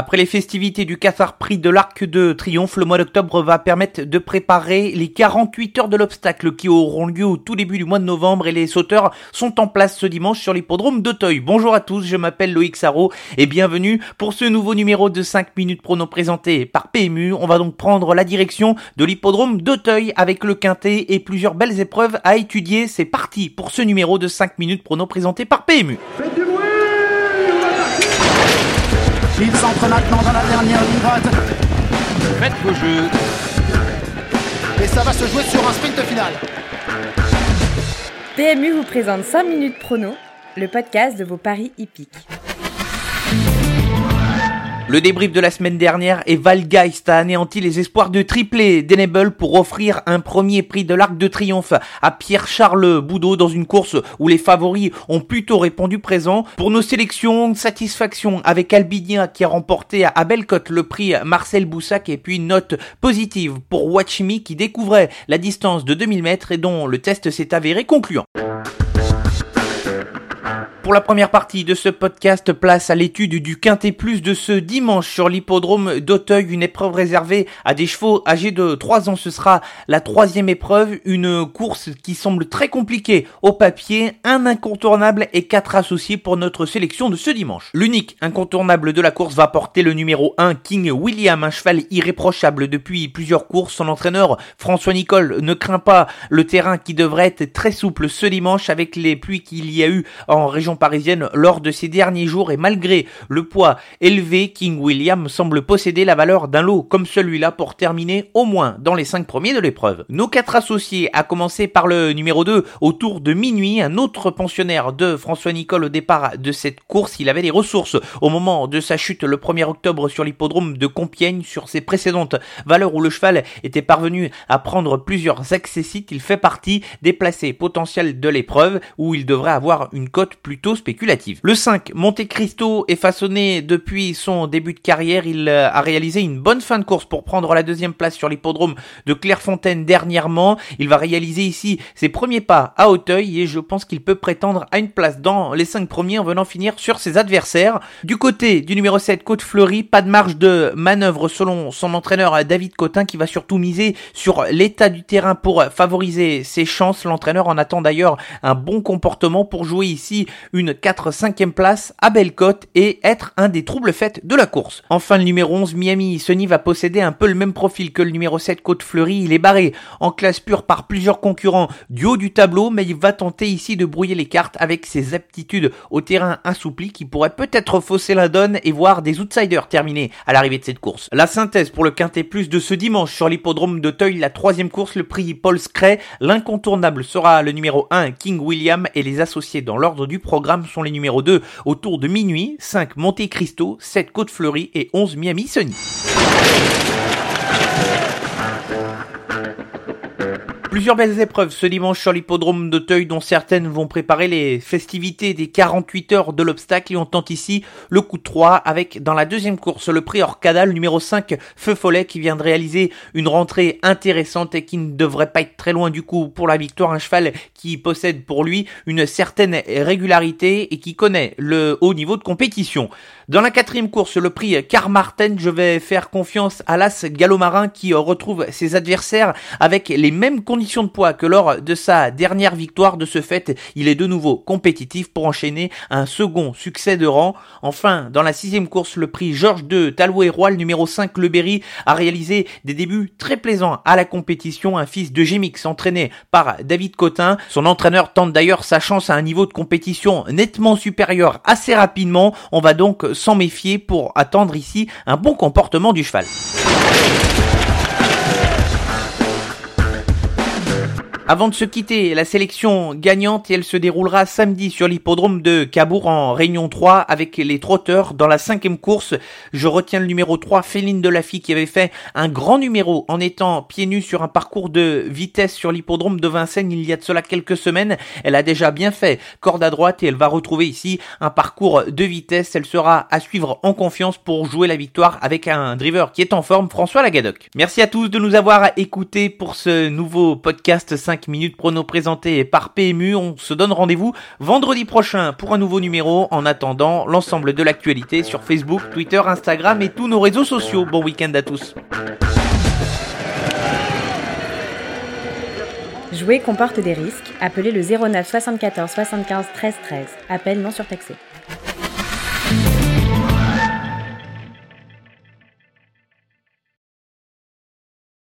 Après les festivités du Qatar Prix de l'Arc de Triomphe, le mois d'octobre va permettre de préparer les 48 heures de l'obstacle qui auront lieu au tout début du mois de novembre et les sauteurs sont en place ce dimanche sur l'hippodrome d'Auteuil. Bonjour à tous, je m'appelle Loïc Sarro et bienvenue pour ce nouveau numéro de 5 minutes prono présenté par PMU. On va donc prendre la direction de l'hippodrome d'Auteuil avec le quintet et plusieurs belles épreuves à étudier. C'est parti pour ce numéro de 5 minutes prono présenté par PMU. Il s'entre maintenant dans la dernière ligne droite. Faites vos jeux. Et ça va se jouer sur un sprint final. PMU vous présente 5 minutes prono, le podcast de vos paris hippiques. Le débrief de la semaine dernière et Valgeist a anéanti les espoirs de triplé d'Enable pour offrir un premier prix de l'Arc de Triomphe à Pierre-Charles Boudot dans une course où les favoris ont plutôt répondu présent. Pour nos sélections, satisfaction avec Albinia qui a remporté à Bellecote le prix Marcel Boussac et puis note positive pour Watch Me qui découvrait la distance de 2000 mètres et dont le test s'est avéré concluant. Pour la première partie de ce podcast, place à l'étude du Quintet Plus de ce dimanche sur l'hippodrome d'Auteuil, une épreuve réservée à des chevaux âgés de 3 ans. Ce sera la troisième épreuve, une course qui semble très compliquée au papier, un incontournable et quatre associés pour notre sélection de ce dimanche. L'unique incontournable de la course va porter le numéro 1, King William, un cheval irréprochable depuis plusieurs courses. Son entraîneur, François Nicole, ne craint pas le terrain qui devrait être très souple ce dimanche avec les pluies qu'il y a eu en région parisienne lors de ces derniers jours et malgré le poids élevé, King William semble posséder la valeur d'un lot comme celui-là pour terminer au moins dans les 5 premiers de l'épreuve. Nos quatre associés, à commencer par le numéro 2, autour de minuit, un autre pensionnaire de François Nicole au départ de cette course, il avait les ressources au moment de sa chute le 1er octobre sur l'hippodrome de Compiègne sur ses précédentes valeurs où le cheval était parvenu à prendre plusieurs accessites, il fait partie des placés potentiels de l'épreuve où il devrait avoir une cote plutôt spéculative. Le 5, Monte Cristo est façonné depuis son début de carrière. Il euh, a réalisé une bonne fin de course pour prendre la deuxième place sur l'hippodrome de Clairefontaine dernièrement. Il va réaliser ici ses premiers pas à Hauteuil et je pense qu'il peut prétendre à une place dans les 5 premiers en venant finir sur ses adversaires. Du côté du numéro 7, Côte Fleury, pas de marge de manœuvre selon son entraîneur David Cotin qui va surtout miser sur l'état du terrain pour favoriser ses chances. L'entraîneur en attend d'ailleurs un bon comportement pour jouer ici une une 4-5e place à Bellecote et être un des troubles faits de la course. Enfin, le numéro 11, Miami Sony va posséder un peu le même profil que le numéro 7, Côte Fleury. Il est barré en classe pure par plusieurs concurrents du haut du tableau, mais il va tenter ici de brouiller les cartes avec ses aptitudes au terrain assoupli qui pourraient peut-être fausser la donne et voir des outsiders terminer à l'arrivée de cette course. La synthèse pour le Quintet Plus de ce dimanche sur l'hippodrome de Teuil, la troisième course, le prix Paul Scray. L'incontournable sera le numéro 1, King William, et les associés dans l'ordre du programme sont les numéros 2 autour de minuit, 5 Monte Cristo, 7 Côte Fleury et 11 Miami Sunny. Plusieurs belles épreuves ce dimanche sur l'hippodrome d'Auteuil dont certaines vont préparer les festivités des 48 heures de l'obstacle et on tente ici le coup de 3 avec dans la deuxième course le prix Orcada, le numéro 5 Feu Follet qui vient de réaliser une rentrée intéressante et qui ne devrait pas être très loin du coup pour la victoire. Un cheval qui possède pour lui une certaine régularité et qui connaît le haut niveau de compétition. Dans la quatrième course, le prix Carmarten, je vais faire confiance à l'As Gallo-Marin qui retrouve ses adversaires avec les mêmes conditions de poids que lors de sa dernière victoire. De ce fait, il est de nouveau compétitif pour enchaîner un second succès de rang. Enfin, dans la sixième course, le prix Georges II Talouet le numéro 5 Le Berry, a réalisé des débuts très plaisants à la compétition. Un fils de Gémix entraîné par David Cotin. Son entraîneur tente d'ailleurs sa chance à un niveau de compétition nettement supérieur assez rapidement. On va donc s'en méfier pour attendre ici un bon comportement du cheval. Avant de se quitter, la sélection gagnante, elle se déroulera samedi sur l'hippodrome de Cabourg en Réunion 3 avec les trotteurs dans la cinquième course. Je retiens le numéro 3, Féline Delafie, qui avait fait un grand numéro en étant pieds nus sur un parcours de vitesse sur l'hippodrome de Vincennes il y a de cela quelques semaines. Elle a déjà bien fait corde à droite et elle va retrouver ici un parcours de vitesse. Elle sera à suivre en confiance pour jouer la victoire avec un driver qui est en forme, François Lagadoc. Merci à tous de nous avoir écoutés pour ce nouveau podcast 5 5 minutes prono présentées par PMU. On se donne rendez-vous vendredi prochain pour un nouveau numéro. En attendant, l'ensemble de l'actualité sur Facebook, Twitter, Instagram et tous nos réseaux sociaux. Bon week-end à tous. Jouer comporte des risques. Appelez le 09 74 75 13 13. Appel non surtaxé.